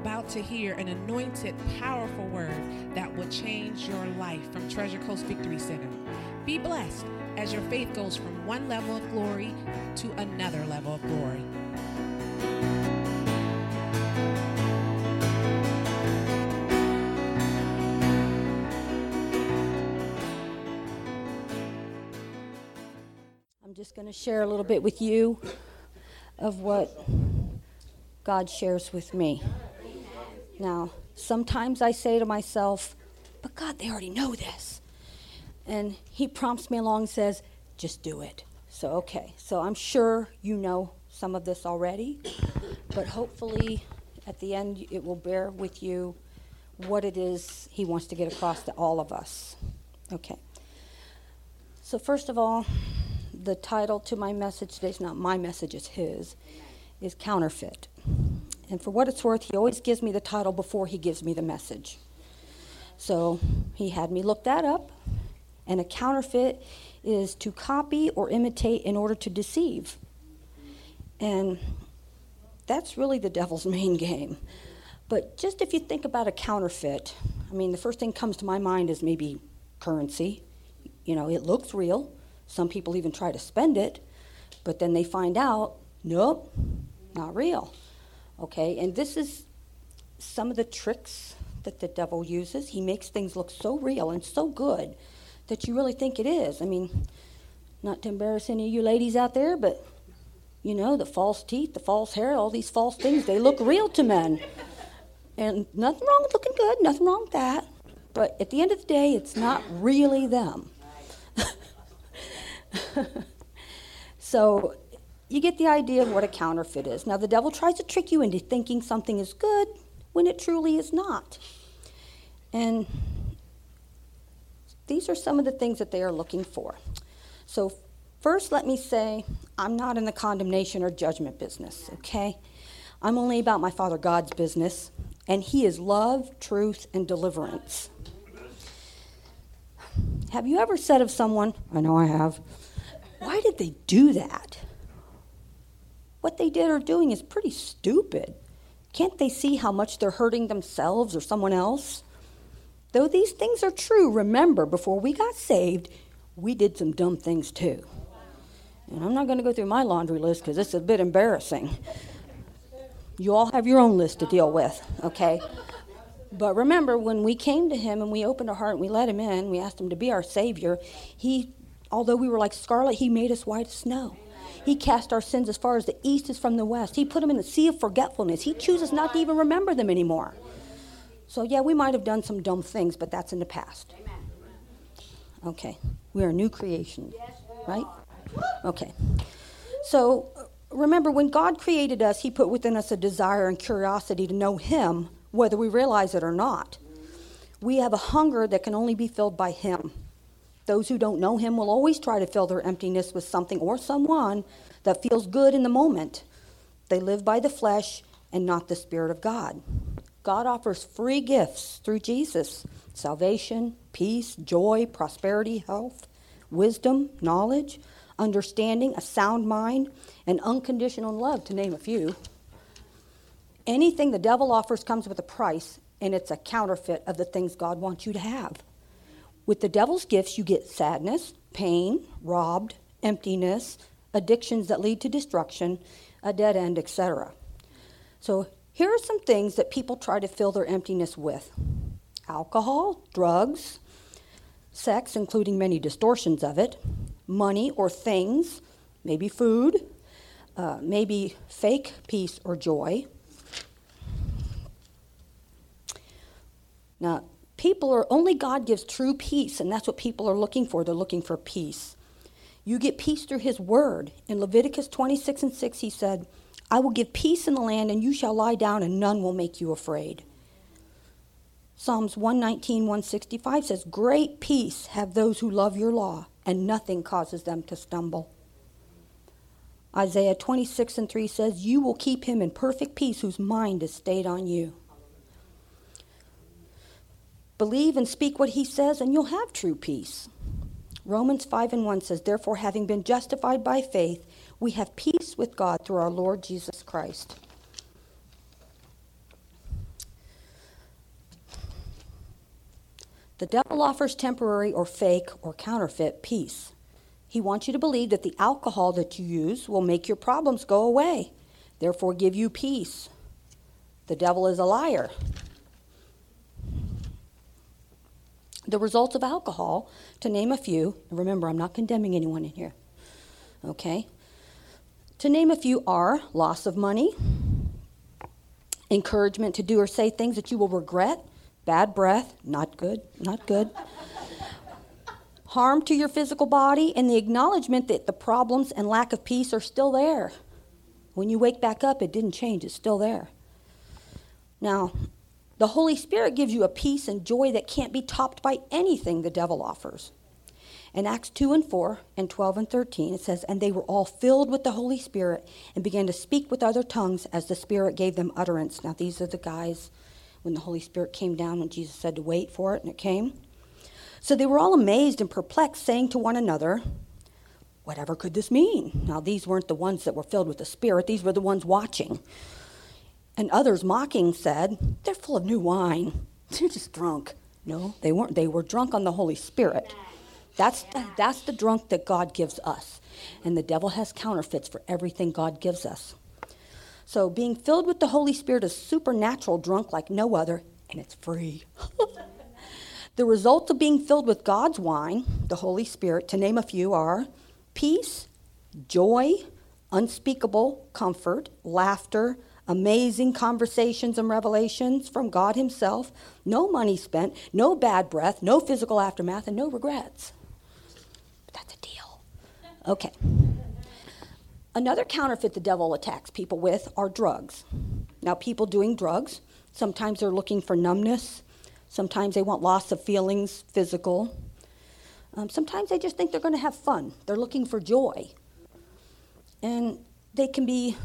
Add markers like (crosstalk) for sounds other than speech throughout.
about to hear an anointed, powerful word that will change your life from Treasure Coast Victory Center. Be blessed as your faith goes from one level of glory to another level of glory. I'm just going to share a little bit with you of what God shares with me. Now, sometimes I say to myself, but God, they already know this. And He prompts me along and says, just do it. So, okay. So I'm sure you know some of this already, but hopefully at the end it will bear with you what it is He wants to get across to all of us. Okay. So, first of all, the title to my message today is not my message, it's his, is counterfeit. And for what it's worth, he always gives me the title before he gives me the message. So he had me look that up. And a counterfeit is to copy or imitate in order to deceive. And that's really the devil's (laughs) main game. But just if you think about a counterfeit, I mean, the first thing comes to my mind is maybe currency. You know, it looks real, some people even try to spend it, but then they find out, nope, not real. Okay, and this is some of the tricks that the devil uses. He makes things look so real and so good that you really think it is. I mean, not to embarrass any of you ladies out there, but you know, the false teeth, the false hair, all these false things, they look real to men. And nothing wrong with looking good, nothing wrong with that. But at the end of the day, it's not really them. (laughs) so you get the idea of what a counterfeit is. Now, the devil tries to trick you into thinking something is good when it truly is not. And these are some of the things that they are looking for. So, first, let me say I'm not in the condemnation or judgment business, okay? I'm only about my Father God's business, and He is love, truth, and deliverance. Have you ever said of someone, I know I have, why did they do that? What they did or doing is pretty stupid. Can't they see how much they're hurting themselves or someone else? Though these things are true, remember, before we got saved, we did some dumb things too. And I'm not going to go through my laundry list because it's a bit embarrassing. You all have your own list to deal with, okay? But remember, when we came to him and we opened our heart and we let him in, we asked him to be our Savior, he, although we were like scarlet, he made us white as snow. He cast our sins as far as the east is from the west. He put them in the sea of forgetfulness. He chooses not to even remember them anymore. So, yeah, we might have done some dumb things, but that's in the past. Okay, we are new creation, right? Okay. So, remember, when God created us, He put within us a desire and curiosity to know Him whether we realize it or not. We have a hunger that can only be filled by Him. Those who don't know Him will always try to fill their emptiness with something or someone that feels good in the moment. They live by the flesh and not the Spirit of God. God offers free gifts through Jesus salvation, peace, joy, prosperity, health, wisdom, knowledge, understanding, a sound mind, and unconditional love, to name a few. Anything the devil offers comes with a price, and it's a counterfeit of the things God wants you to have. With the devil's gifts, you get sadness, pain, robbed, emptiness, addictions that lead to destruction, a dead end, etc. So, here are some things that people try to fill their emptiness with alcohol, drugs, sex, including many distortions of it, money or things, maybe food, uh, maybe fake peace or joy, Now, people are only God gives true peace, and that's what people are looking for. They're looking for peace. You get peace through his word. In Leviticus 26 and 6, he said, I will give peace in the land, and you shall lie down, and none will make you afraid. Psalms 119, 165 says, Great peace have those who love your law, and nothing causes them to stumble. Isaiah 26 and 3 says, You will keep him in perfect peace whose mind is stayed on you. Believe and speak what he says, and you'll have true peace. Romans 5 and 1 says, Therefore, having been justified by faith, we have peace with God through our Lord Jesus Christ. The devil offers temporary or fake or counterfeit peace. He wants you to believe that the alcohol that you use will make your problems go away, therefore, give you peace. The devil is a liar. The results of alcohol, to name a few, remember, I'm not condemning anyone in here, okay? To name a few are loss of money, encouragement to do or say things that you will regret, bad breath, not good, not good (laughs) harm to your physical body, and the acknowledgement that the problems and lack of peace are still there. When you wake back up, it didn't change, it's still there. Now, the Holy Spirit gives you a peace and joy that can't be topped by anything the devil offers. In Acts 2 and 4 and 12 and 13, it says, And they were all filled with the Holy Spirit and began to speak with other tongues as the Spirit gave them utterance. Now, these are the guys when the Holy Spirit came down when Jesus said to wait for it, and it came. So they were all amazed and perplexed, saying to one another, Whatever could this mean? Now, these weren't the ones that were filled with the Spirit, these were the ones watching. And others, mocking, said, They're full of new wine. (laughs) They're just drunk. No, they weren't. They were drunk on the Holy Spirit. That's the, that's the drunk that God gives us. And the devil has counterfeits for everything God gives us. So, being filled with the Holy Spirit is supernatural drunk like no other, and it's free. (laughs) The results of being filled with God's wine, the Holy Spirit, to name a few, are peace, joy, unspeakable comfort, laughter, amazing conversations and revelations from God Himself, no money spent, no bad breath, no physical aftermath, and no regrets. But that's a deal. Okay. Another counterfeit the devil attacks people with are drugs. Now, people doing drugs, sometimes they're looking for numbness, Sometimes they want loss of feelings, physical. Um, sometimes they just think they're going to have fun. They're looking for joy. And they can be,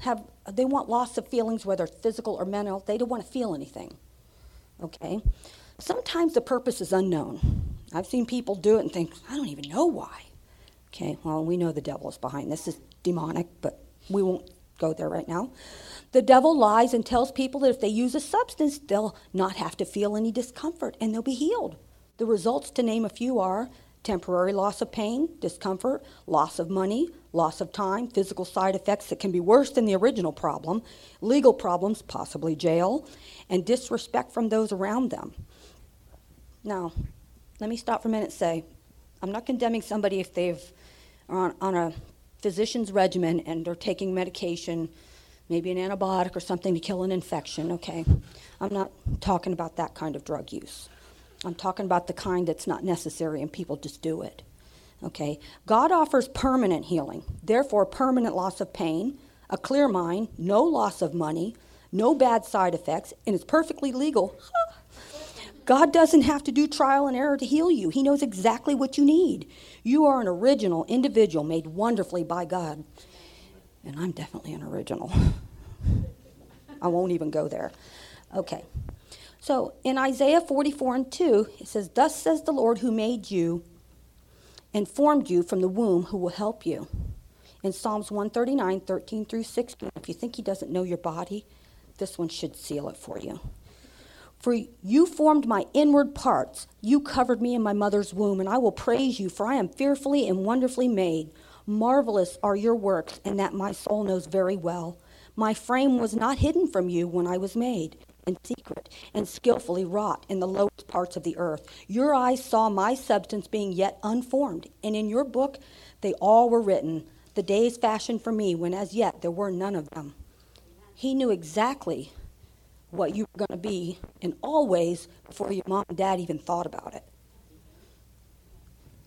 have, they want loss of feelings, whether it's physical or mental. They don't want to feel anything. Okay? Sometimes the purpose is unknown. I've seen people do it and think, I don't even know why. Okay, well, we know the devil is behind this. Is demonic, but we won't go there right now. The devil lies and tells people that if they use a substance, they'll not have to feel any discomfort and they'll be healed. The results, to name a few, are temporary loss of pain, discomfort, loss of money, loss of time, physical side effects that can be worse than the original problem, legal problems, possibly jail, and disrespect from those around them. Now, let me stop for a minute and say, I'm not condemning somebody if they've are on, on a physician's regimen and are taking medication maybe an antibiotic or something to kill an infection, okay? I'm not talking about that kind of drug use. I'm talking about the kind that's not necessary and people just do it. Okay? God offers permanent healing, therefore, permanent loss of pain, a clear mind, no loss of money, no bad side effects, and it's perfectly legal. (laughs) God doesn't have to do trial and error to heal you. He knows exactly what you need. You are an original individual made wonderfully by God. And I'm definitely an original. (laughs) I won't even go there. Okay. So in Isaiah 44 and 2, it says, Thus says the Lord who made you and formed you from the womb, who will help you. In Psalms 139, 13 through 16, if you think he doesn't know your body, this one should seal it for you. For you formed my inward parts. You covered me in my mother's womb, and I will praise you, for I am fearfully and wonderfully made. Marvelous are your works, and that my soul knows very well. My frame was not hidden from you when I was made in secret and skillfully wrought in the lowest parts of the earth. Your eyes saw my substance being yet unformed, and in your book they all were written, the days fashioned for me when as yet there were none of them. He knew exactly what you were going to be in all ways before your mom and dad even thought about it.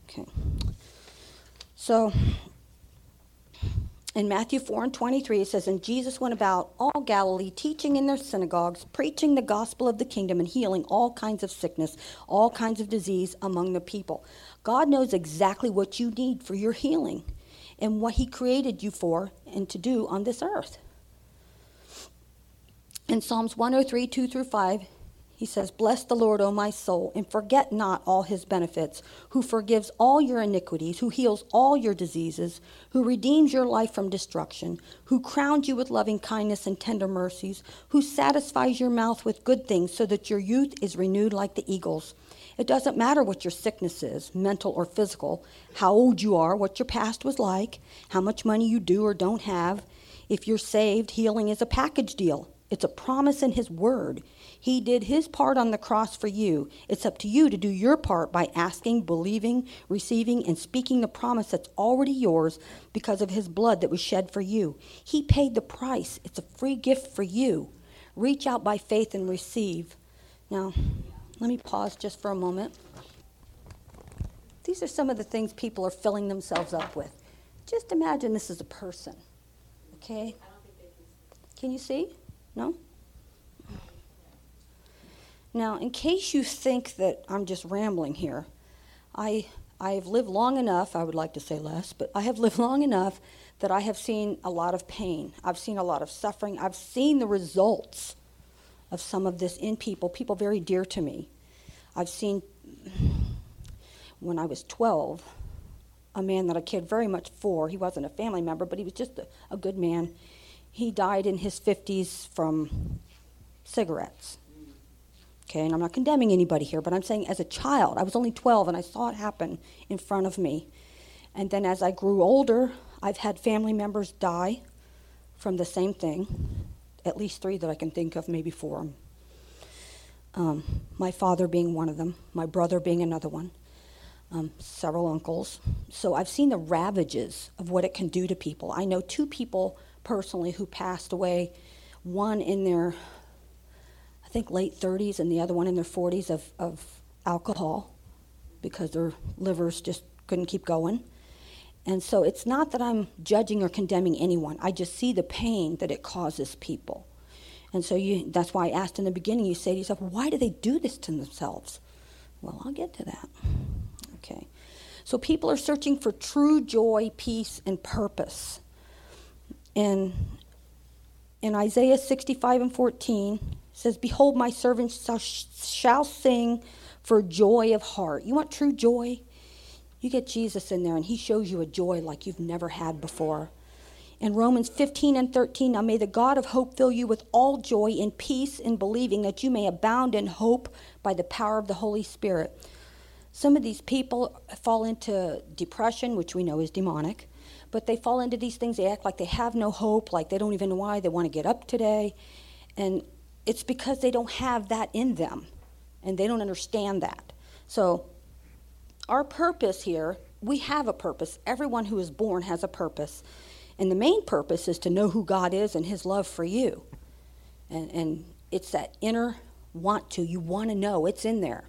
Okay. So in Matthew 4 and 23, it says, And Jesus went about all Galilee, teaching in their synagogues, preaching the gospel of the kingdom, and healing all kinds of sickness, all kinds of disease among the people. God knows exactly what you need for your healing and what He created you for and to do on this earth. In Psalms 103, 2 through 5, he says, Bless the Lord, O my soul, and forget not all his benefits, who forgives all your iniquities, who heals all your diseases, who redeems your life from destruction, who crowns you with loving kindness and tender mercies, who satisfies your mouth with good things so that your youth is renewed like the eagles. It doesn't matter what your sickness is, mental or physical, how old you are, what your past was like, how much money you do or don't have. If you're saved, healing is a package deal. It's a promise in His Word. He did His part on the cross for you. It's up to you to do your part by asking, believing, receiving, and speaking the promise that's already yours because of His blood that was shed for you. He paid the price. It's a free gift for you. Reach out by faith and receive. Now, let me pause just for a moment. These are some of the things people are filling themselves up with. Just imagine this is a person. Okay? Can you see? No? Now, in case you think that I'm just rambling here, I, I have lived long enough, I would like to say less, but I have lived (laughs) long enough that I have seen a lot of pain. I've seen a lot of suffering. I've seen the results of some of this in people, people very dear to me. I've seen, (sighs) when I was 12, a man that I cared very much for. He wasn't a family member, but he was just a, a good man. He died in his 50s from cigarettes. Okay, and I'm not condemning anybody here, but I'm saying as a child, I was only 12 and I saw it happen in front of me. And then as I grew older, I've had family members die from the same thing, at least three that I can think of, maybe four. Um, my father being one of them, my brother being another one, um, several uncles. So I've seen the ravages of what it can do to people. I know two people personally who passed away, one in their, think, late 30s and the other one in their 40s of, of alcohol because their livers just couldn't keep going. And so it's not that I'm judging or condemning anyone. I just see the pain that it causes people. And so you, that's why I asked in the beginning, you say to yourself, why do they do this to themselves? Well, I'll get to that. Okay. So people are searching for true joy, peace, and purpose. And in Isaiah 65 and 14, says, Behold, my servants shall sing for joy of heart. You want true joy? You get Jesus in there, and he shows you a joy like you've never had before in Romans 15 and 13. Now may the God of hope fill you with all joy and peace in believing that you may abound in hope by the power of the Holy Spirit. Some of these people fall into depression, which we know is demonic, but they fall into these things. They act like they have no hope, like they don't even know why they want to get up today. And it's because they don't have that in them, and they don't understand that. So, our purpose here, we have a purpose. Everyone who is born has a purpose. And the main purpose is to know who God is and His love for you. And, and it's that inner want to. You want to know. It's in there.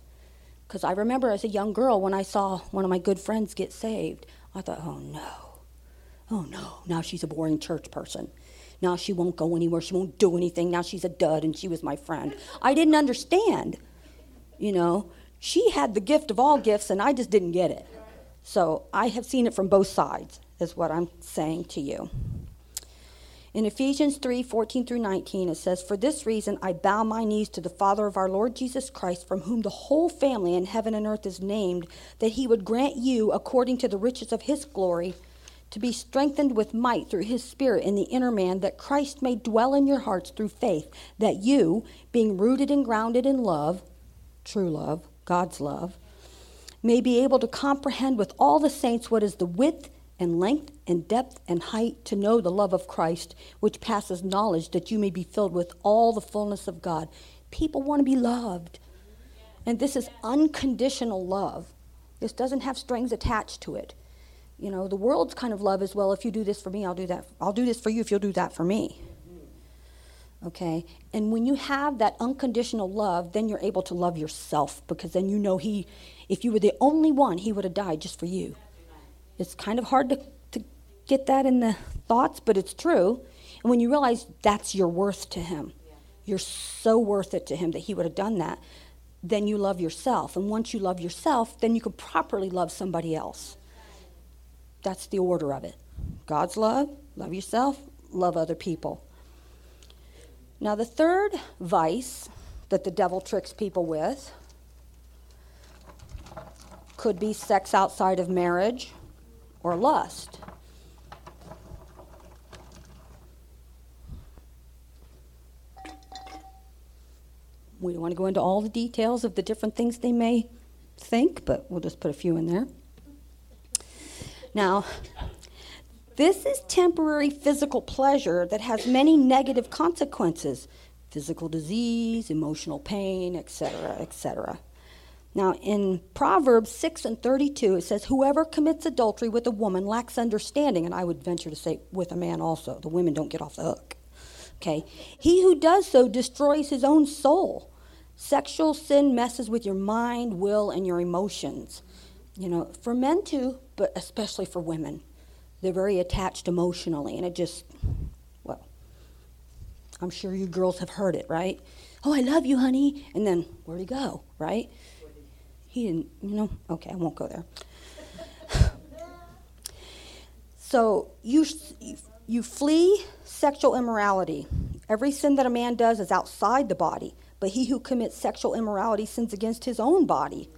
Because I remember as a young girl when I saw one of my good friends get saved, I thought, oh no. Oh no. Now she's a boring church person. Now she won't go anywhere. She won't do anything. Now she's a dud and she was my friend. I didn't understand. You know, she had the gift of all gifts and I just didn't get it. So I have seen it from both sides is what I'm saying to you. In Ephesians 3 14 through 19, it says, For this reason I bow my knees to the Father of our Lord Jesus Christ, from whom the whole family in heaven and earth is named, that he would grant you, according to the riches of his glory, to be strengthened with might through his Spirit in the inner man, that Christ may dwell in your hearts through faith, that you, being rooted and grounded in love, true love, God's love, may be able to comprehend with all the saints what is the width and length and depth and height to know the love of Christ, which passes knowledge, that you may be filled with all the fullness of God. People want to be loved. And this is unconditional love. This doesn't have strings attached to it. You know, the world's kind of love is well, if you do this for me, I'll do that. I'll do this for you if you'll do that for me. Okay? And when you have that unconditional love, then you're able to love yourself because then you know he if you were the only one, he would have died just for you. It's kind of hard to, to get that in the thoughts, but it's true. And when you realize that's your worth to Him, you're so worth it to Him that He would have done that, then you love yourself. And once you love yourself, then you can properly love somebody else. That's the order of it God's love, love yourself, love other people. Now, the third vice that the devil tricks people with could be sex outside of marriage or lust. We don't want to go into all the details of the different things they may think, but we'll just put a few in there. Now, this is temporary physical pleasure that has many negative consequences physical disease, emotional pain, etc., etc. Now, in Proverbs 6 and 32, it says, Whoever commits adultery with a woman lacks understanding, and I would venture to say with a man also. The women don't get off the hook. Okay? He who does so destroys his own soul. Sexual sin messes with your mind, will, and your emotions. You know, for men too, but especially for women. They're very attached emotionally, and it just, well, I'm sure you girls have heard it, right? Oh, I love you, honey. And then, where'd he go, right? He didn't, you know, okay, I won't go there. (laughs) so you, you flee sexual immorality. Every sin that a man does is outside the body, but he who commits sexual immorality sins against his own body.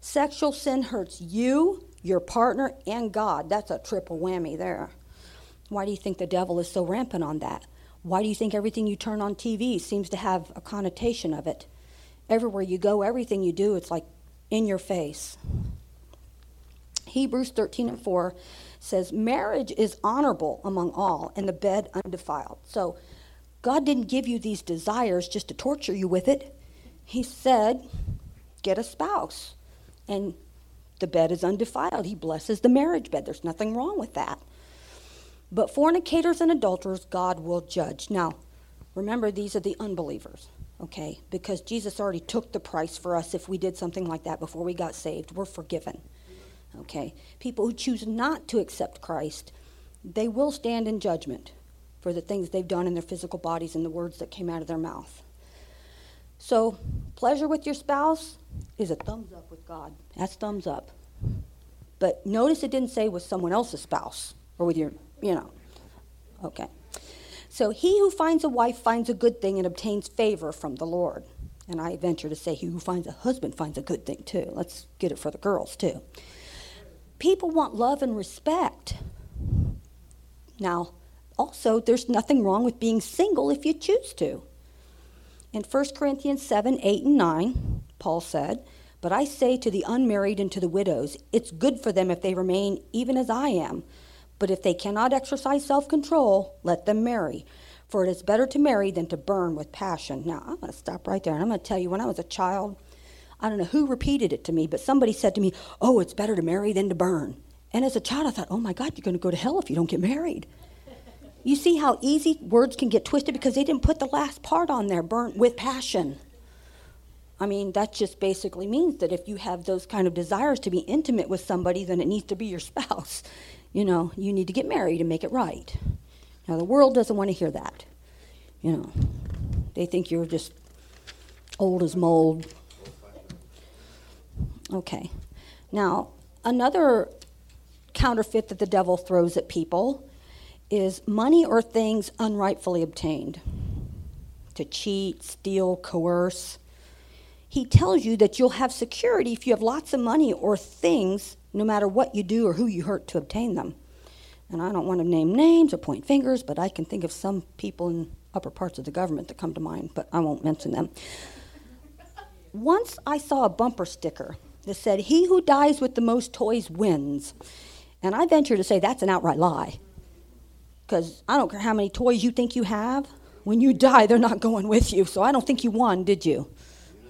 Sexual sin hurts you, your partner, and God. That's a triple whammy there. Why do you think the devil is so rampant on that? Why do you think everything you turn on TV seems to have a connotation of it? Everywhere you go, everything you do, it's like in your face. Hebrews 13 and 4 says, Marriage is honorable among all, and the bed undefiled. So, God didn't give you these desires just to torture you with it. He said, Get a spouse. And the bed is undefiled. He blesses the marriage bed. There's nothing wrong with that. But fornicators and adulterers, God will judge. Now, remember, these are the unbelievers, okay? Because Jesus already took the price for us if we did something like that before we got saved. We're forgiven, okay? People who choose not to accept Christ, they will stand in judgment for the things they've done in their physical bodies and the words that came out of their mouth. So, pleasure with your spouse is a thumbs up with God. That's thumbs up. But notice it didn't say with someone else's spouse or with your you know. Okay. So he who finds a wife finds a good thing and obtains favor from the Lord. And I venture to say he who finds a husband finds a good thing too. Let's get it for the girls too. People want love and respect. Now, also, there's nothing wrong with being single if you choose to. In 1 Corinthians 7 8 and 9, Paul said, But I say to the unmarried and to the widows, it's good for them if they remain even as I am. But if they cannot exercise self control, let them marry. For it is better to marry than to burn with passion. Now, I'm going to stop right there and I'm going to tell you when I was a child, I don't know who repeated it to me, but somebody said to me, Oh, it's better to marry than to burn. And as a child, I thought, Oh my God, you're going to go to hell if you don't get married. You see how easy words can get twisted because they didn't put the last part on there, burnt with passion. I mean, that just basically means that if you have those kind of desires to be intimate with somebody, then it needs to be your spouse you know, you need to get married and make it right. Now, the world doesn't want to hear that. You know, they think you're just old as mold. Okay. Now, another counterfeit that the devil throws at people is money or things unrightfully obtained. To cheat, steal, coerce. He tells you that you'll have security if you have lots of money or things no matter what you do or who you hurt to obtain them. And I don't want to name names or point fingers, but I can think of some people in upper parts of the government that come to mind, but I won't mention them. Once I saw a bumper sticker that said, He who dies with the most toys wins. And I venture to say that's an outright lie. Because I don't care how many toys you think you have, when you die, they're not going with you. So I don't think you won, did you?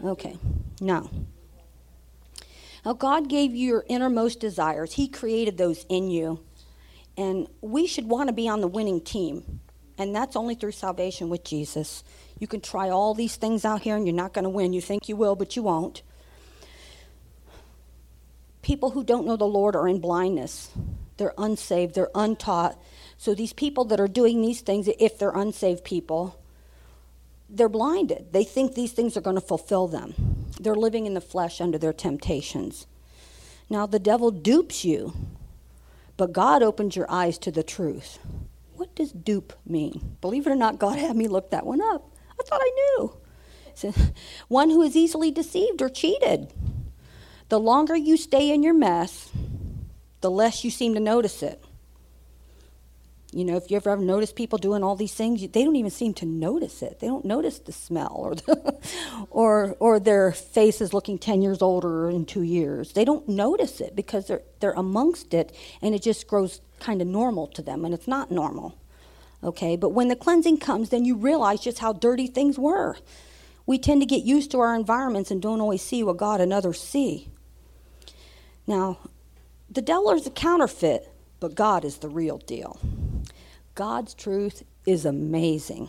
Okay, no. Now, God gave you your innermost desires, He created those in you. And we should want to be on the winning team. And that's only through salvation with Jesus. You can try all these things out here and you're not going to win. You think you will, but you won't. People who don't know the Lord are in blindness. They're unsaved, they're untaught. So these people that are doing these things, if they're unsaved people, they're blinded. They think these things are going to fulfill them. They're living in the flesh under their temptations. Now, the devil dupes you, but God opens your eyes to the truth. What does dupe mean? Believe it or not, God had me look that one up. I thought I knew. So, (laughs) one who is easily deceived or cheated. The longer you stay in your mess, the less you seem to notice it. You know, if you ever notice people doing all these things, they don't even seem to notice it. They don't notice the smell or, the (laughs) or, or their face is looking 10 years older in two years. They don't notice it because they're, they're amongst it and it just grows kind of normal to them, and it's not normal. Okay, but when the cleansing comes, then you realize just how dirty things were. We tend to get used to our environments and don't always see what God and others see. Now, the devil is a counterfeit, but God is the real deal. God's truth is amazing.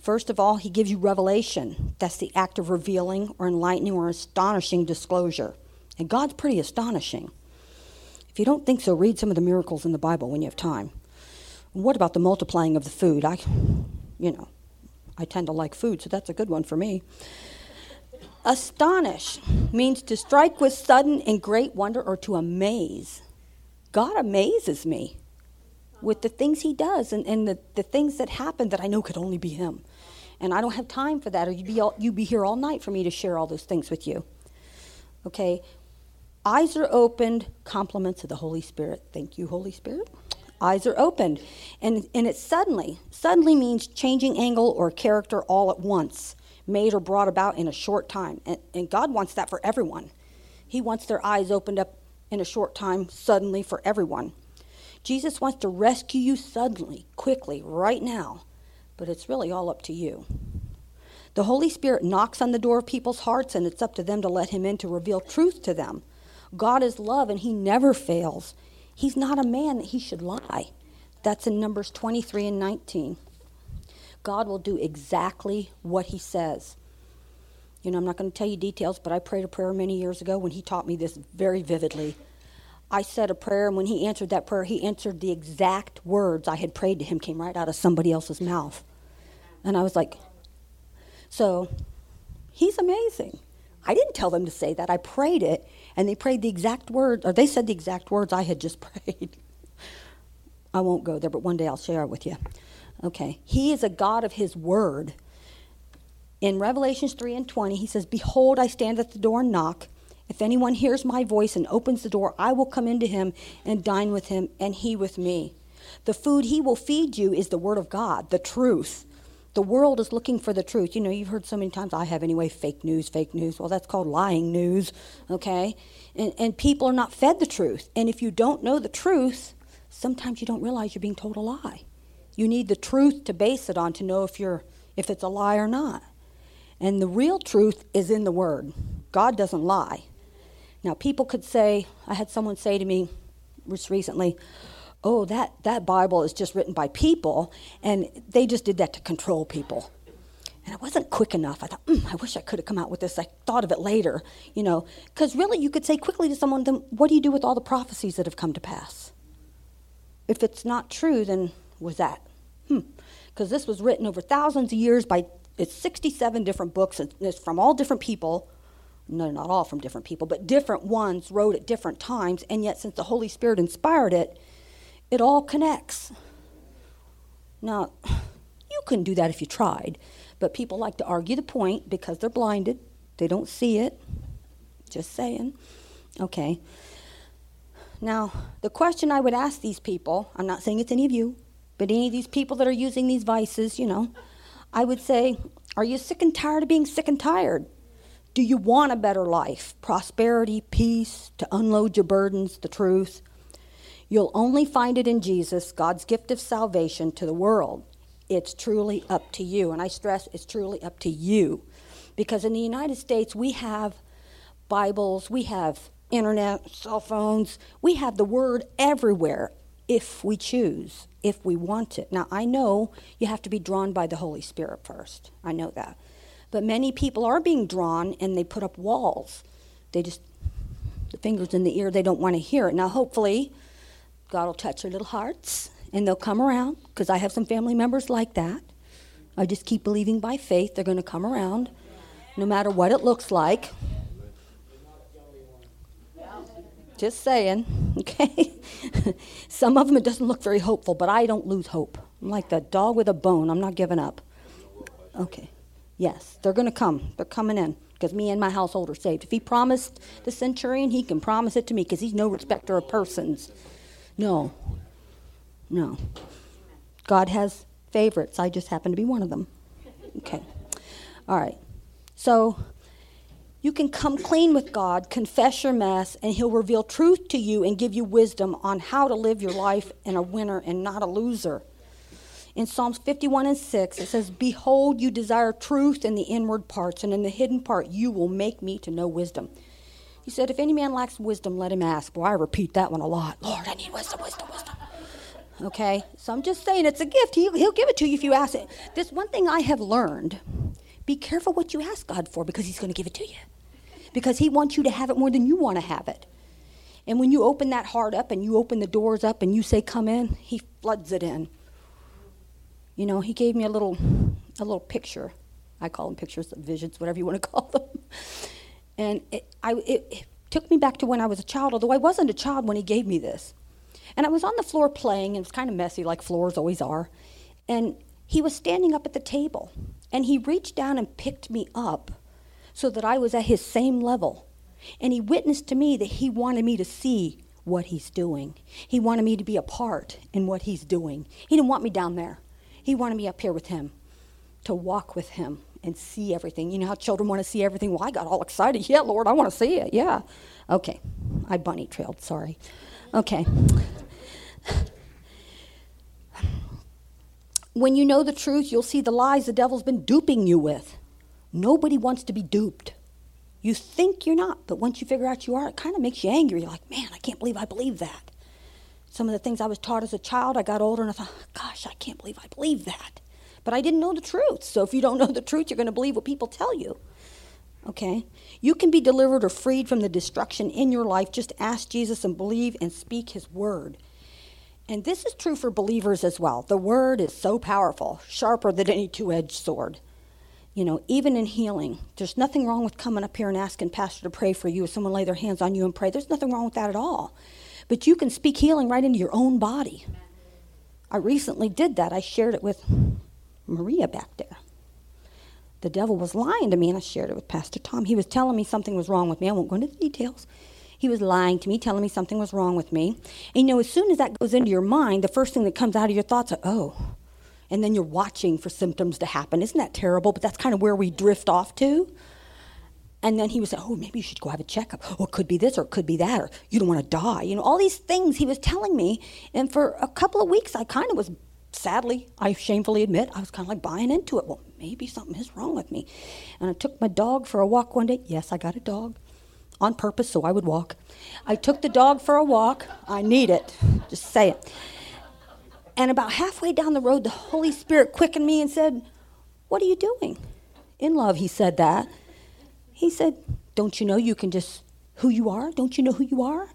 First of all, he gives you revelation. That's the act of revealing or enlightening or astonishing disclosure. And God's pretty astonishing. If you don't think so, read some of the miracles in the Bible when you have time. What about the multiplying of the food? I, you know, I tend to like food, so that's a good one for me. Astonish means to strike with sudden and great wonder or to amaze. God amazes me with the things he does and, and the, the things that happen that I know could only be him. And I don't have time for that, or you'd be, all, you'd be here all night for me to share all those things with you. Okay? Eyes are opened, compliments of the Holy Spirit. Thank you, Holy Spirit. Eyes are opened. And, and it suddenly, suddenly means changing angle or character all at once, made or brought about in a short time. And, and God wants that for everyone. He wants their eyes opened up in a short time, suddenly for everyone. Jesus wants to rescue you suddenly, quickly, right now, but it's really all up to you. The Holy Spirit knocks on the door of people's hearts, and it's up to them to let Him in to reveal truth to them. God is love, and He never fails. He's not a man that He should lie. That's in Numbers 23 and 19. God will do exactly what He says. You know, I'm not going to tell you details, but I prayed a prayer many years ago when He taught me this very vividly. I said a prayer, and when he answered that prayer, he answered the exact words I had prayed to him, came right out of somebody else's mouth. And I was like, so he's amazing. I didn't tell them to say that. I prayed it, and they prayed the exact words, or they said the exact words I had just (laughs) prayed. I won't go there, but one day I'll share it with you. Okay. He is a God of his word. In Revelations 3 and 20, he says, Behold, I stand at the door and knock. If anyone hears my voice and opens the door, I will come into him and dine with him, and he with me. The food he will feed you is the word of God, the truth. The world is looking for the truth. You know, you've heard so many times, I have anyway, fake news, fake news. Well, that's called lying news, okay? And, and people are not fed the truth. And if you don't know the truth, sometimes you don't realize you're being told a lie. You need the truth to base it on to know if, you're, if it's a lie or not. And the real truth is in the Word. God doesn't lie. Now, people could say, I had someone say to me just recently, oh, that, that Bible is just written by people, and they just did that to control people. And it wasn't quick enough. I thought, mm, I wish I could have come out with this. I thought of it later, you know, because really you could say quickly to someone, then what do you do with all the prophecies that have come to pass? If it's not true, then was that? Hmm. Because this was written over thousands of years by it's 67 different books, and it's from all different people no, not all from different people, but different ones wrote at different times, and yet since the Holy Spirit inspired it, it all connects. Now, you couldn't do that if you tried, but people like to argue the point because they're blinded. They don't see it. Just saying. Okay. Now, the question I would ask these people, I'm not saying it's any of you, but any of these people that are using these vices, you know, I would say, Are you sick and tired of being sick and tired? Do you want a better life? Prosperity, peace, to unload your burdens, the truth? You'll only find it in Jesus, God's gift of salvation to the world. It's truly up to you. And I stress it's truly up to you. Because in the United States, we have Bibles, we have internet, cell phones, we have the Word everywhere if we choose, if we want it. Now, I know you have to be drawn by the Holy Spirit first. I know that. But many people are being drawn and they put up walls. They just, the fingers in the ear, they don't want to hear it. Now, hopefully, God will touch their little hearts and they'll come around because I have some family members like that. I just keep believing by faith they're going to come around no matter what it looks like. Just saying, (laughs) okay? (laughs) Some of them it doesn't look very hopeful, but I don't lose hope. I'm like the dog with a bone. I'm not giving up. Okay. Yes, they're going to come. They're coming in because me and my household are saved. If he promised the centurion, he can promise it to me because he's no respecter of persons. No. No. God has favorites. I just happen to be one of them. Okay. All right. So you can come clean with God, confess your mess, and He'll reveal truth to you and give you wisdom on how to live your life in a winner and not a loser. In Psalms 51 and 6, it says, Behold, you desire truth in the inward parts, and in the hidden part you will make me to know wisdom. He said, If any man lacks wisdom, let him ask. Well, I repeat that one a lot. Lord, I need wisdom, wisdom, wisdom. Okay? So I'm just saying it's a gift. He, he'll give it to you if you ask it. This one thing I have learned be careful what you ask God for because He's going to give it to you because He wants you to have it more than you want to have it. And when you open that heart up and you open the doors up and you say, Come in, He floods it in. You know, He gave me a little, a little picture. I call them pictures, visions, whatever you want to (laughs) call them. And it, I, it, it took me back to when I was a child, although I wasn't a child when He gave me this. And I was on the floor playing, and it was kind of messy, like floors always are. And he was standing up at the table, and he reached down and picked me up so that I was at his same level. And he witnessed to me that he wanted me to see what he's doing. He wanted me to be a part in what he's doing. He didn't want me down there. He wanted me up here with him, to walk with him and see everything. You know how children want to see everything? Well, I got all excited. Yeah, Lord, I want to see it. Yeah. Okay. I bunny trailed, sorry. Okay. When you know the truth, you'll see the lies the devil's been duping you with. Nobody wants to be duped. You think you're not, but once you figure out you are, it kind of makes you angry. You're like, man, I can't believe I believe that. Some of the things I was taught as a child, I got older and I thought, gosh, I can't believe I believe that. But I didn't know the truth. So if you don't know the truth, you're going to believe what people tell you. Okay? You can be delivered or freed from the destruction in your life. Just ask Jesus and believe and speak his word. And this is true for believers as well. The word is so powerful, sharper than any two edged sword you know, even in healing, there's nothing wrong with coming up here and asking Pastor to pray for you, or someone lay their hands on you and pray. There's nothing wrong with that at all. But you can speak healing right into your own body. I recently did that. I shared it with Maria back there. The devil was lying to me, and I shared it with Pastor Tom. He was telling me something was wrong with me. I won't go into the details. He was lying to me, telling me something was wrong with me. And you know, as soon as that goes into your mind, the first thing that comes out of your thoughts are, oh, and then you're watching for symptoms to happen. Isn't that terrible? But that's kind of where we drift off to. And then he was saying, oh, maybe you should go have a checkup. Or it could be this, or it could be that, or you don't want to die. You know, all these things he was telling me. And for a couple of weeks, I kind of was, sadly, I shamefully admit, I was kind of like buying into it. Well, maybe something is wrong with me. And I took my dog for a walk one day. Yes, I got a dog on purpose so I would walk. I took the dog for a walk. I need it. Just say it. And about halfway down the road, the Holy Spirit quickened me and said, What are you doing? In love, he said that. He said, Don't you know you can just, who you are? Don't you know who you are?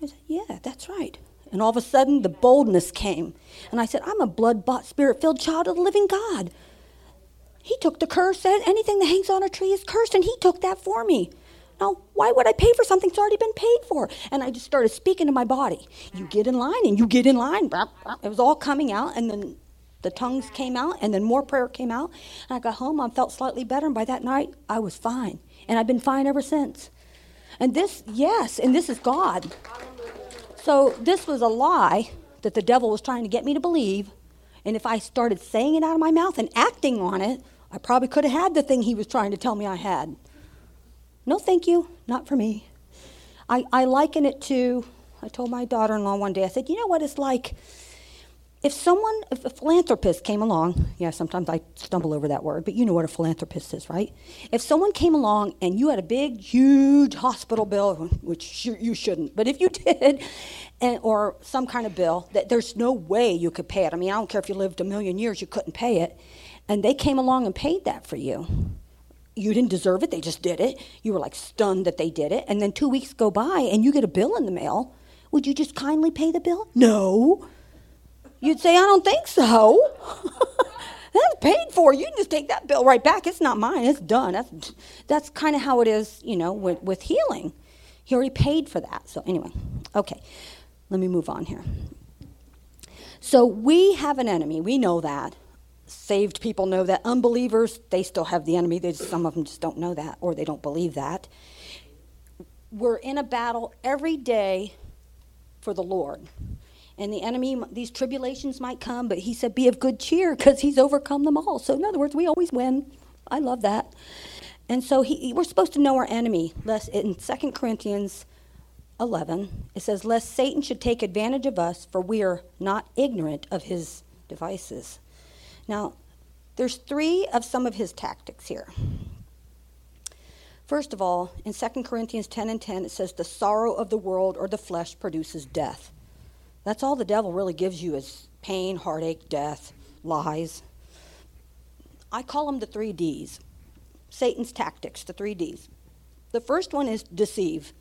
I said, Yeah, that's right. And all of a sudden, the boldness came. And I said, I'm a blood bought, spirit filled child of the living God. He took the curse, said anything that hangs on a tree is cursed, and he took that for me. Now, why would I pay for something that's already been paid for? And I just started speaking to my body. You get in line and you get in line. It was all coming out, and then the tongues came out, and then more prayer came out. And I got home, I felt slightly better, and by that night, I was fine. And I've been fine ever since. And this, yes, and this is God. So this was a lie that the devil was trying to get me to believe. And if I started saying it out of my mouth and acting on it, I probably could have had the thing he was trying to tell me I had. No, thank you, not for me. I, I liken it to, I told my daughter in law one day, I said, you know what it's like? If someone, if a philanthropist came along, yeah, sometimes I stumble over that word, but you know what a philanthropist is, right? If someone came along and you had a big, huge hospital bill, which you shouldn't, but if you (laughs) did, and, or some kind of bill that there's no way you could pay it. I mean, I don't care if you lived a million years, you couldn't pay it. And they came along and paid that for you you didn't deserve it, they just did it. You were like stunned that they did it. And then two weeks go by and you get a bill in the mail. Would you just kindly pay the bill? No. You'd say, I don't think so. (laughs) that's paid for. You can just take that bill right back. It's not mine. It's done. That's, that's kind of how it is, you know, with, with healing. He already paid for that. So, anyway, okay, let me move on here. So, we have an enemy. We know that saved people know that. Unbelievers, they still have the enemy. Just, some of them just don't know that or they don't believe that. We're in a battle every day for the Lord. And the enemy, these tribulations might come, but he said, Be of good cheer because he's overcome them all. So, in other words, we always win. I love that. And so he, we're supposed to know our enemy. Lest in 2 Corinthians 11, it says, Lest Satan should take advantage of us, for we are not ignorant of his devices. Now, there's three of some of his tactics here. First of all, in 2 Corinthians 10 and 10, it says, The sorrow of the world or the flesh produces death. That's all the devil really gives you is pain, heartache, death, lies. I call them the three D's Satan's tactics, the three D's. The first one is deceive.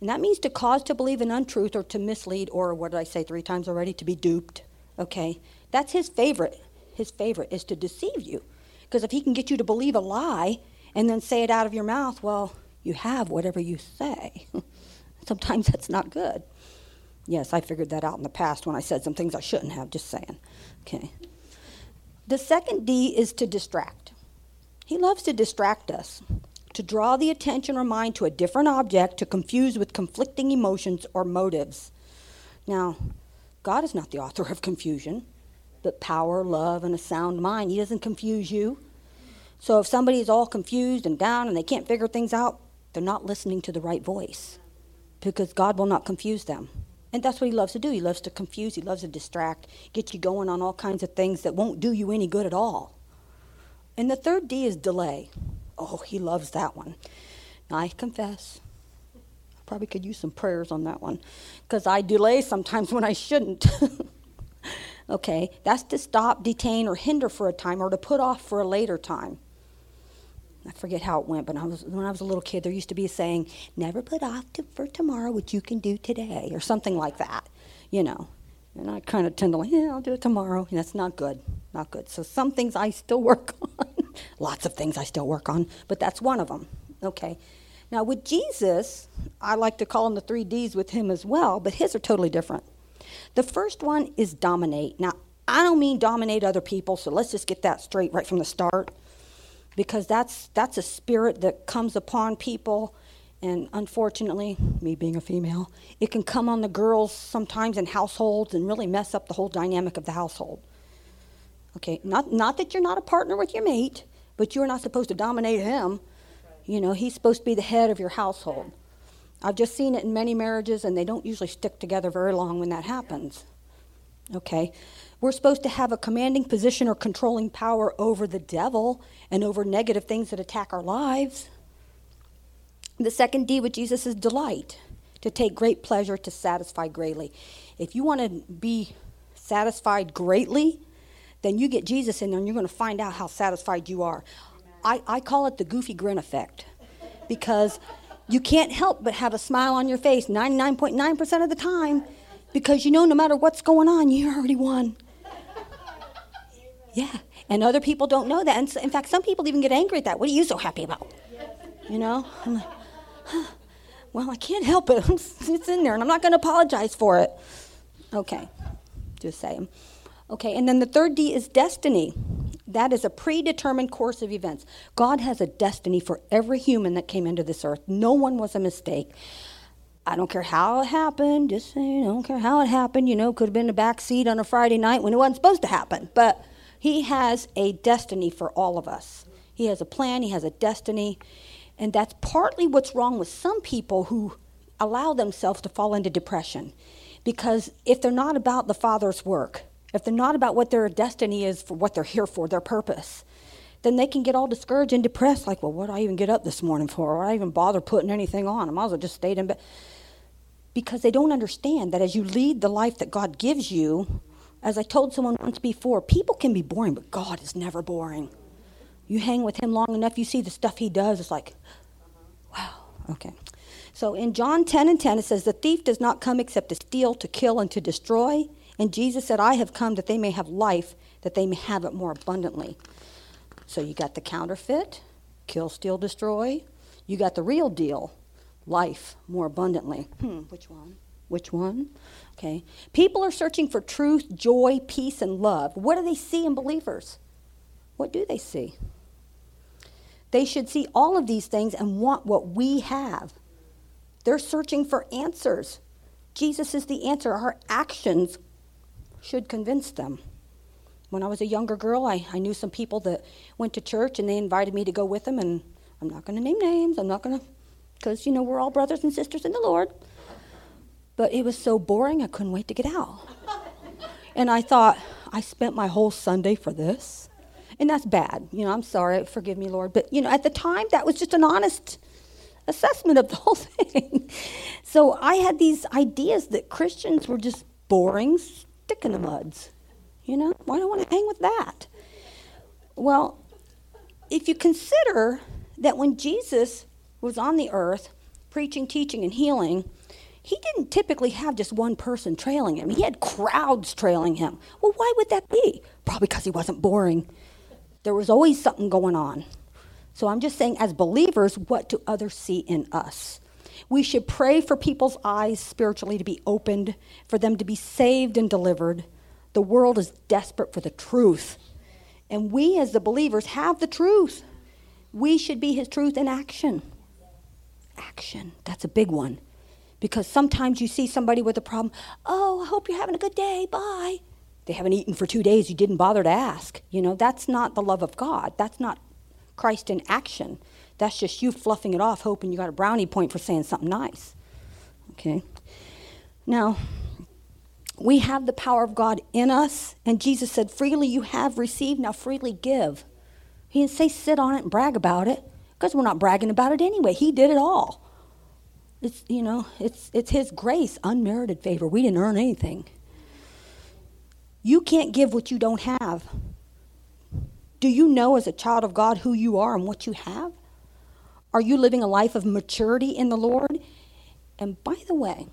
And that means to cause to believe an untruth or to mislead, or what did I say three times already? To be duped. Okay? That's his favorite. His favorite is to deceive you. Because if he can get you to believe a lie and then say it out of your mouth, well, you have whatever you say. (laughs) Sometimes that's not good. Yes, I figured that out in the past when I said some things I shouldn't have, just saying. Okay. The second D is to distract. He loves to distract us, to draw the attention or mind to a different object, to confuse with conflicting emotions or motives. Now, God is not the author of confusion, but power, love, and a sound mind. He doesn't confuse you. So if somebody is all confused and down and they can't figure things out, they're not listening to the right voice because God will not confuse them. And that's what he loves to do. He loves to confuse, he loves to distract, get you going on all kinds of things that won't do you any good at all. And the third D is delay. Oh, he loves that one. Now, I confess, I probably could use some prayers on that one because I delay sometimes when I shouldn't. (laughs) okay, that's to stop, detain, or hinder for a time or to put off for a later time. I forget how it went, but I was, when I was a little kid, there used to be a saying, never put off to, for tomorrow what you can do today, or something like that, you know. And I kind of tend to, like, yeah, I'll do it tomorrow. And that's not good, not good. So some things I still (laughs) work on. Lots of things I still work on, but that's one of them. Okay. Now, with Jesus, I like to call him the three D's with him as well, but his are totally different. The first one is dominate. Now, I don't mean dominate other people, so let's just get that straight right from the start because that's that's a spirit that comes upon people. And unfortunately me being a female it can come on the girls sometimes in households and really mess up the whole dynamic of the household. Okay not not that you're not a partner with your mate but you're not supposed to dominate him. You know he's supposed to be the head of your household. I've just seen it in many marriages and they don't usually stick together very long when that happens. Okay we're supposed to have a commanding position or controlling power over the devil and over negative things that attack our lives. The second D with Jesus is delight, to take great pleasure, to satisfy greatly. If you want to be satisfied greatly, then you get Jesus in there and you're going to find out how satisfied you are. I, I call it the goofy grin effect because you can't help but have a smile on your face 99.9% of the time because you know no matter what's going on, you already won. Yeah. And other people don't know that. And so, in fact, some people even get angry at that. What are you so happy about? You know? I'm like, huh, well, I can't help it. (laughs) it's in there, and I'm not going to apologize for it. Okay. Just saying. Okay, and then the third D is destiny. That is a predetermined course of events. God has a destiny for every human that came into this earth. No one was a mistake. I don't care how it happened, just saying, I don't care how it happened. You know, could have been a back seat on a Friday night when it wasn't supposed to happen. But he has a destiny for all of us. He has a plan, He has a destiny. And that's partly what's wrong with some people who allow themselves to fall into depression. Because if they're not about the Father's work, if they're not about what their destiny is for what they're here for, their purpose, then they can get all discouraged and depressed, like, well, what did I even get up this morning for? Why did I even bother putting anything on? I might as well just stay in bed. Because they don't understand that as you lead the life that God gives you, as I told someone once before, people can be boring, but God is never boring. You hang with him long enough, you see the stuff he does, it's like, wow, okay. So in John 10 and 10, it says, The thief does not come except to steal, to kill, and to destroy. And Jesus said, I have come that they may have life, that they may have it more abundantly. So you got the counterfeit, kill, steal, destroy. You got the real deal, life more abundantly. Hmm, which one? Which one? Okay. People are searching for truth, joy, peace, and love. What do they see in believers? What do they see? They should see all of these things and want what we have. They're searching for answers. Jesus is the answer. Our actions should convince them. When I was a younger girl, I, I knew some people that went to church and they invited me to go with them. And I'm not going to name names. I'm not going to, because, you know, we're all brothers and sisters in the Lord. But it was so boring, I couldn't wait to get out. and I thought, I spent my whole Sunday for this. And that's bad. You know, I'm sorry. Forgive me, Lord. But, you know, at the time, that was just an honest assessment of the (laughs) whole thing. so I had these ideas that Christians were just boring, stick in the muds. You know, why do I want to hang with that? Well, if you consider that when Jesus was on the earth preaching, teaching, and healing, he didn't typically have just one person trailing him. He had crowds trailing him. Well, why would that be? Probably because he wasn't boring. There was always something going on. So I'm just saying, as believers, what do others see in us? We should pray for people's eyes spiritually to be opened, for them to be saved and delivered. The world is desperate for the truth. And we, as the believers, have the truth. We should be his truth in action. Action, that's a big one. Because sometimes you see somebody with a problem, oh, I hope you're having a good day, bye. They haven't eaten for two days, you didn't bother to ask. You know, that's not the love of God. That's not Christ in action. That's just you fluffing it off, hoping you got a brownie point for saying something nice. Okay? Now, we have the power of God in us, and Jesus said, Freely you have received, now freely give. He didn't say sit on it and brag about it, because we're not bragging about it anyway. He did it all. It's, you know, it's, it's His grace, unmerited favor. We didn't earn anything. You can't give what you don't have. Do you know as a child of God who you are and what you have? Are you living a life of maturity in the Lord? And by the way,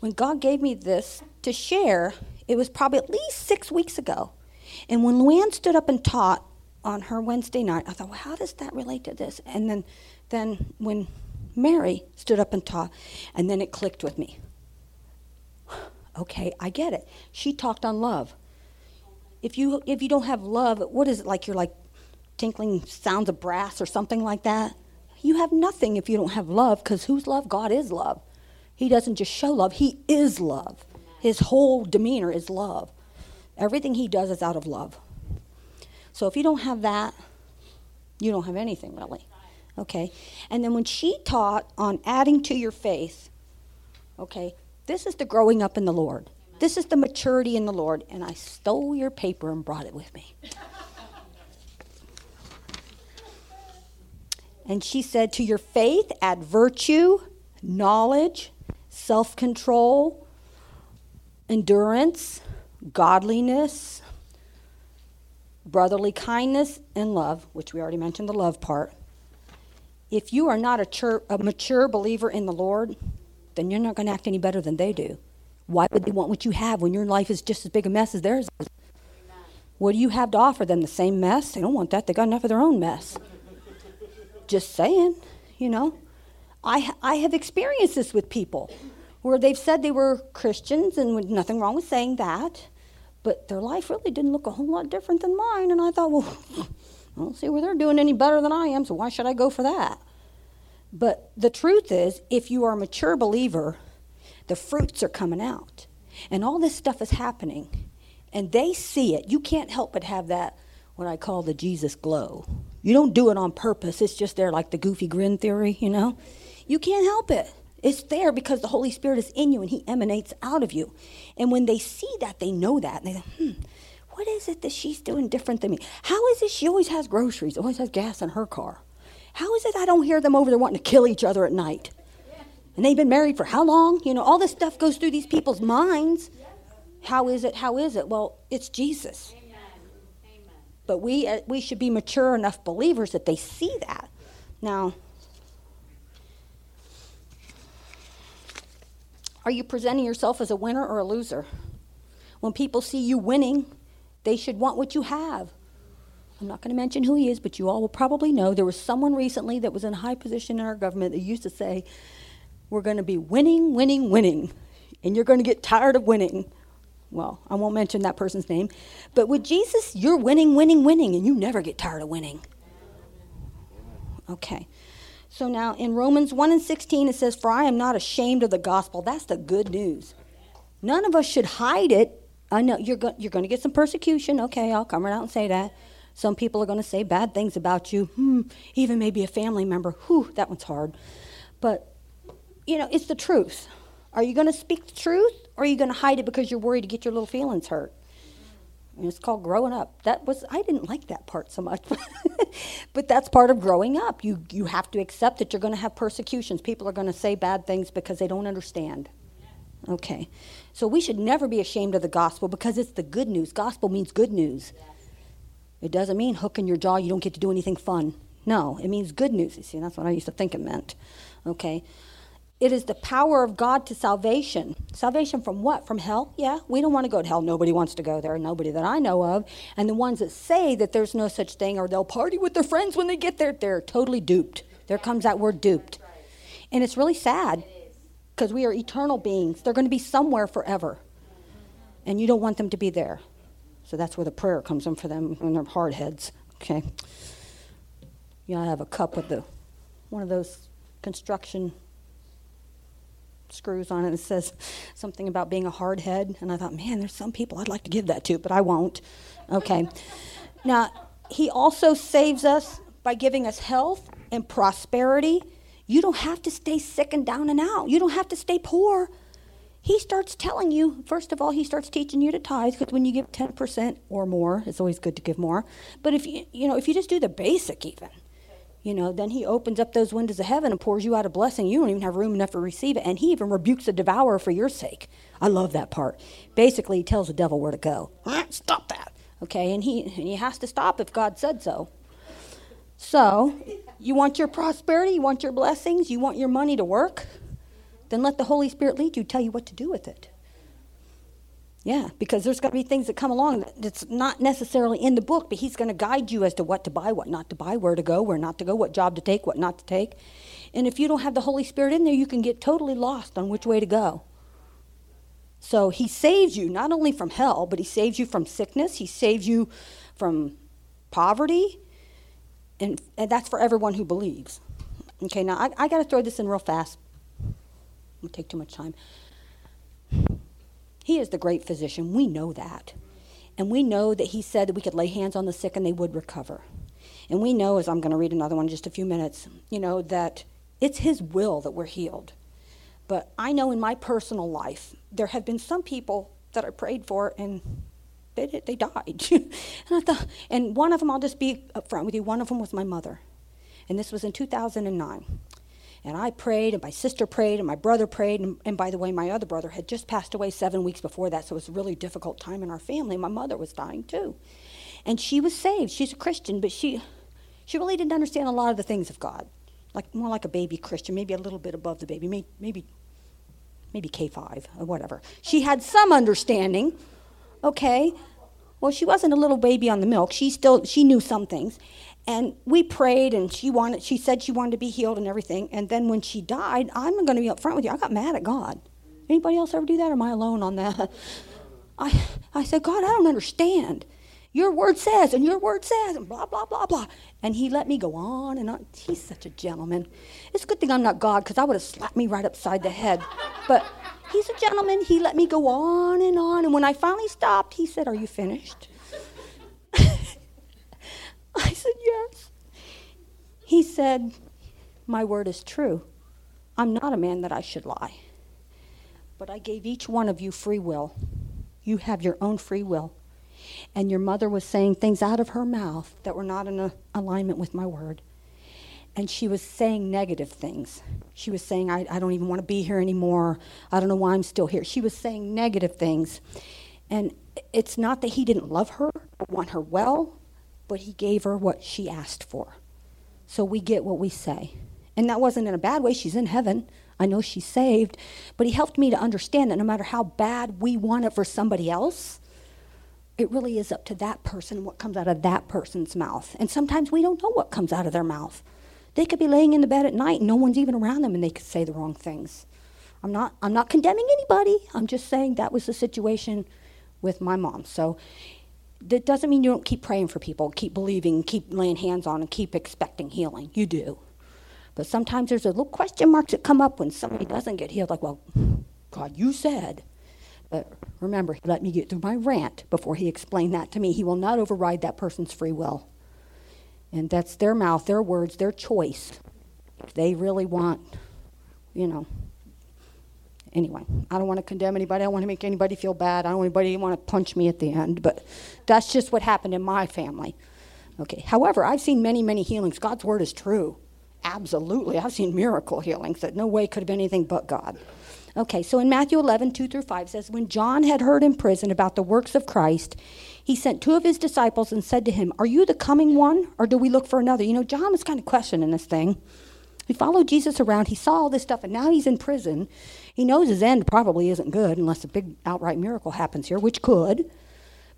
when God gave me this to share, it was probably at least six weeks ago. And when Luann stood up and taught on her Wednesday night, I thought, well, how does that relate to this? And then, then when Mary stood up and taught, and then it clicked with me. Okay, I get it. She talked on love. If you if you don't have love, what is it like? You're like tinkling sounds of brass or something like that. You have nothing if you don't have love, because who's love? God is love. He doesn't just show love; He is love. His whole demeanor is love. Everything He does is out of love. So if you don't have that, you don't have anything really. Okay? And then when she taught on adding to your faith, okay, this is the growing up in the Lord. This is the maturity in the Lord. And I stole your paper and brought it with me. and she said, To your faith, add virtue, knowledge, self control, endurance, godliness, brotherly kindness, and love, which we already mentioned the love part if you are not a, a mature believer in the Lord, then you're not going to act any better than they do. Why would they want what you have when your life is just as big a mess as theirs is? What do you have to offer them? The same mess? They don't want that. They got enough of their own mess. just saying, you know. I, I have experienced this with people where they've said they were Christians, and nothing wrong with saying that, but their life really didn't look a whole lot different than mine. And I thought, well, (laughs) I don't see where they're doing any better than I am, so why should I go for that? But the truth is, if you are a mature believer, the fruits are coming out. And all this stuff is happening. And they see it. You can't help but have that, what I call the Jesus glow. You don't do it on purpose, it's just there like the goofy grin theory, you know? You can't help it. It's there because the Holy Spirit is in you and He emanates out of you. And when they see that, they know that. And they think, hmm, what is it that she's doing different than me? How is it she always has groceries, always has gas in her car? How is it I don't hear them over there wanting to kill each other at night? And they've been married for how long? You know, all this stuff goes through these people's minds. How is it? How is it? Well, it's Jesus. But we, uh, we should be mature enough believers that they see that. Now, are you presenting yourself as a winner or a loser? When people see you winning, they should want what you have. I'm not going to mention who he is, but you all will probably know there was someone recently that was in a high position in our government that used to say, We're going to be winning, winning, winning, and you're going to get tired of winning. Well, I won't mention that person's name, but with Jesus, you're winning, winning, winning, and you never get tired of winning. Okay. So now in Romans 1 and 16, it says, For I am not ashamed of the gospel. That's the good news. None of us should hide it. I know you're, go- you're going to get some persecution. Okay, I'll come right out and say that. Some people are going to say bad things about you. Hmm, even maybe a family member. Whew, that one's hard. But, you know, it's the truth. Are you going to speak the truth or are you going to hide it because you're worried to get your little feelings hurt? And it's called growing up. That was I didn't like that part so much, (laughs) but that's part of growing up. You you have to accept that you're going to have persecutions. People are going to say bad things because they don't understand. Okay, so we should never be ashamed of the gospel because it's the good news. Gospel means good news. It doesn't mean hook in your jaw. You don't get to do anything fun. No, it means good news. You see, that's what I used to think it meant. Okay. It is the power of God to salvation. Salvation from what? From hell? Yeah, we don't want to go to hell. Nobody wants to go there, nobody that I know of. And the ones that say that there's no such thing or they'll party with their friends when they get there, they're totally duped. There comes that word duped. And it's really sad because we are eternal beings. They're going to be somewhere forever. And you don't want them to be there. So that's where the prayer comes in for them and their hard heads. Okay. You know, I have a cup with the one of those construction screws on it. It says something about being a hard head. And I thought, man, there's some people I'd like to give that to, but I won't. Okay. now, he also saves us by giving us health and prosperity. You don't have to stay sick and down and out. You don't have to stay poor. He starts telling you, first of all, he starts teaching you to tithe because when you give 10% or more, it's always good to give more. But if you, you know, if you just do the basic even, you know, then he opens up those windows of heaven and pours you out a blessing. You don't even have room enough to receive it. And he even rebukes the devourer for your sake. I love that part. Basically, he tells the devil where to go. Stop that. Okay, and he, and he has to stop if God said so. So, you want your prosperity, you want your blessings, you want your money to work? Then let the Holy Spirit lead you, tell you what to do with it. Yeah, because there's got to be things that come along that's not necessarily in the book, but he's going to guide you as to what to buy, what not to buy, where to go, where not to go, what job to take, what not to take. And if you don't have the Holy Spirit in there, you can get totally lost on which way to go. So he saves you not only from hell, but he saves you from sickness, he saves you from poverty, and, and that's for everyone who believes. Okay, now I, I got to throw this in real fast. It take too much time. He is the great physician. We know that. And we know that He said that we could lay hands on the sick and they would recover. And we know, as I'm going to read another one in just a few minutes, you know, that it's His will that we're healed. But I know in my personal life, there have been some people that I prayed for and they, they died. (laughs) and, I thought, and one of them, I'll just be upfront with you, one of them was my mother. And this was in 2009. And I prayed, and my sister prayed, and my brother prayed. And, and, by the way, my other brother had just passed away seven weeks before that, so it was a really difficult time in our family. My mother was dying too. And she was saved. She's a Christian, but she, she really didn't understand a lot of the things of God. Like more like a baby Christian, maybe a little bit above the baby, maybe, maybe, maybe K5 or whatever. She had some understanding, okay. Well, she wasn't a little baby on the milk. She still she knew some things. And we prayed, and she wanted. She said she wanted to be healed and everything. And then when she died, I'm going to be upfront with you. I got mad at God. Anybody else ever do that? Or am I alone on that? (laughs) I I said, God, I don't understand. Your word says, and your word says, and blah blah blah blah. And he let me go on and on. He's such a gentleman. It's a good thing I'm not God, because I would have slapped me right upside the head. But he's a gentleman. He let me go on and on. And when I finally stopped, he said, Are you finished? (laughs) I said, Yes. He said, My word is true. I'm not a man that I should lie. But I gave each one of you free will. You have your own free will. And your mother was saying things out of her mouth that were not in alignment with my word. And she was saying negative things. She was saying, I, I don't even want to be here anymore. I don't know why I'm still here. She was saying negative things. And it's not that he didn't love her or want her well, but he gave her what she asked for. So we get what we say. And that wasn't in a bad way. She's in heaven. I know she's saved. But he helped me to understand that no matter how bad we want it for somebody else, it really is up to that person what comes out of that person's mouth. And sometimes we don't know what comes out of their mouth. They could be laying in the bed at night and no one's even around them and they could say the wrong things. I'm not I'm not condemning anybody. I'm just saying that was the situation with my mom. So that doesn't mean you don't keep praying for people, keep believing, keep laying hands on, and keep expecting healing. You do. But sometimes there's a little question marks that come up when somebody doesn't get healed, like, well, God, you said. But remember, let me get through my rant before he explained that to me. He will not override that person's free will. And that's their mouth, their words, their choice. If they really want, you know. Anyway, I don't want to condemn anybody. I don't want to make anybody feel bad. I don't want anybody to want to punch me at the end. But that's just what happened in my family. Okay. However, I've seen many, many healings. God's word is true. Absolutely. I've seen miracle healings that no way could have been anything but God. Okay, so in Matthew 11, 2 through 5 says, When John had heard in prison about the works of Christ, he sent two of his disciples and said to him, Are you the coming one, or do we look for another? You know, John was kind of questioning this thing. He followed Jesus around, he saw all this stuff, and now he's in prison. He knows his end probably isn't good unless a big outright miracle happens here, which could.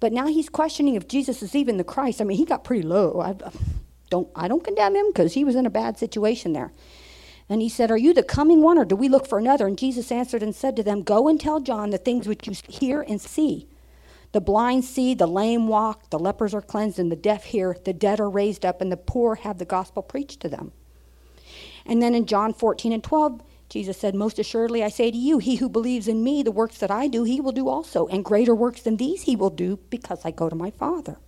But now he's questioning if Jesus is even the Christ. I mean, he got pretty low. I don't, I don't condemn him because he was in a bad situation there. And he said, Are you the coming one, or do we look for another? And Jesus answered and said to them, Go and tell John the things which you hear and see. The blind see, the lame walk, the lepers are cleansed, and the deaf hear, the dead are raised up, and the poor have the gospel preached to them. And then in John 14 and 12, Jesus said, Most assuredly I say to you, he who believes in me, the works that I do, he will do also, and greater works than these he will do, because I go to my Father.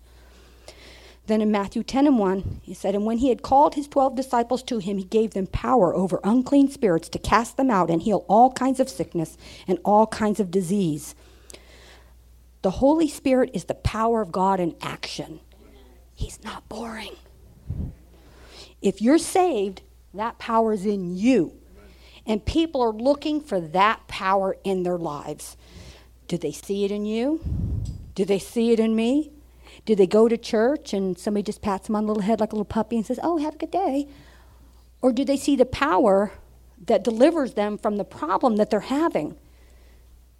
Then in Matthew 10 and 1, he said, And when he had called his 12 disciples to him, he gave them power over unclean spirits to cast them out and heal all kinds of sickness and all kinds of disease. The Holy Spirit is the power of God in action. He's not boring. If you're saved, that power is in you. And people are looking for that power in their lives. Do they see it in you? Do they see it in me? Do they go to church and somebody just pats them on the little head like a little puppy and says, Oh, have a good day? Or do they see the power that delivers them from the problem that they're having?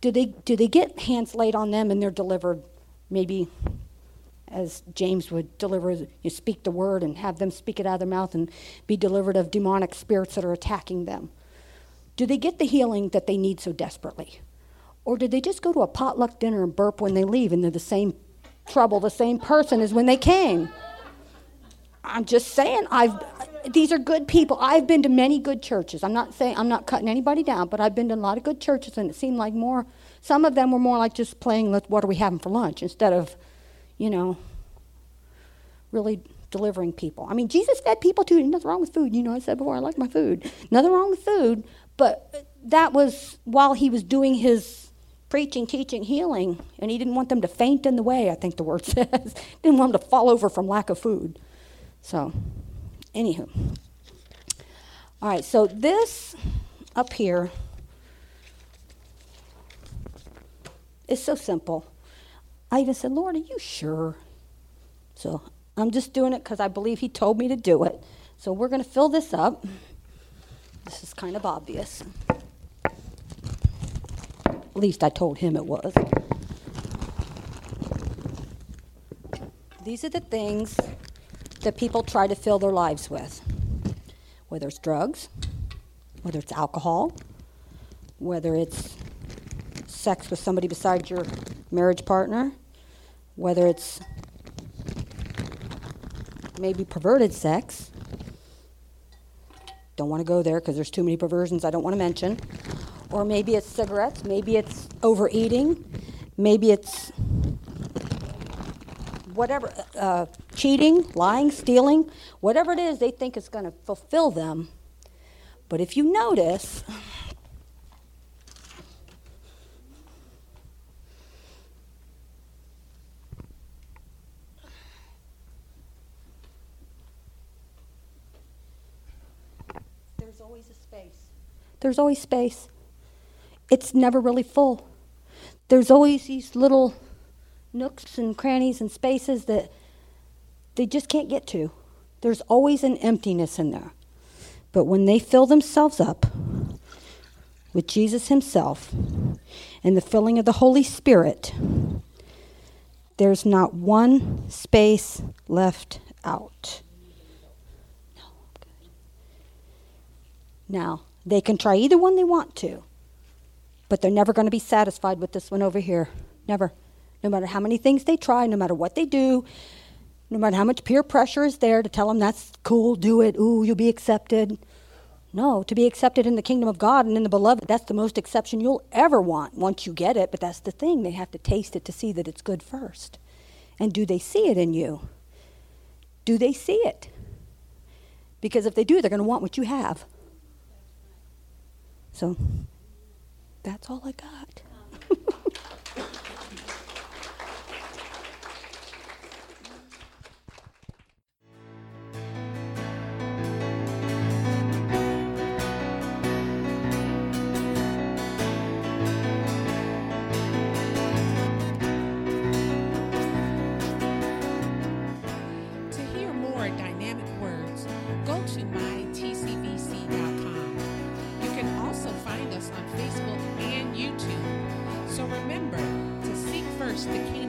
Do they, do they get hands laid on them and they're delivered? Maybe as James would deliver, you speak the word and have them speak it out of their mouth and be delivered of demonic spirits that are attacking them. Do they get the healing that they need so desperately? Or do they just go to a potluck dinner and burp when they leave and they're the same trouble the same person as when they came. I'm just saying, I've, these are good people. I've been to many good churches. I'm not saying, I'm not cutting anybody down, but I've been to a lot of good churches, and it seemed like more, some of them were more like just playing, what are we having for lunch, instead of, you know, really delivering people. I mean, Jesus fed people too. Nothing wrong with food. You know, I said before, I like my food. Nothing wrong with food, but that was while he was doing his preaching, teaching, healing, and he didn't want them to faint in the way, I think the word (laughs) says. didn't want them to fall over from lack of food. So, anywho. All right, so this up here is so simple. I even said, Lord, are you sure? So I'm just doing it because I believe He told me to do it. So we're going to fill this up. This is kind of obvious. At least I told him it was. These are the things that people try to fill their lives with whether it's drugs, whether it's alcohol, whether it's sex with somebody besides your marriage partner, whether it's maybe perverted sex. Don't want to go there because there's too many perversions I don't want to mention or maybe it's cigarettes, maybe it's overeating, maybe it's whatever, uh, cheating, lying, stealing, whatever it is they think is going to fulfill them. But if you notice, there's always a space. There's always space it's never really full. There's always these little nooks and crannies and spaces that they just can't get to. There's always an emptiness in there. But when they fill themselves up with Jesus Himself and the filling of the Holy Spirit, there's not one space left out. Now, they can try either one they want to. But they're never going to be satisfied with this one over here. Never. No matter how many things they try, no matter what they do, no matter how much peer pressure is there to tell them that's cool, do it, ooh, you'll be accepted. No, to be accepted in the kingdom of God and in the beloved, that's the most exception you'll ever want once you get it. But that's the thing. They have to taste it to see that it's good first. And do they see it in you? Do they see it? Because if they do, they're going to want what you have. So that's all I got. (laughs) first the kingdom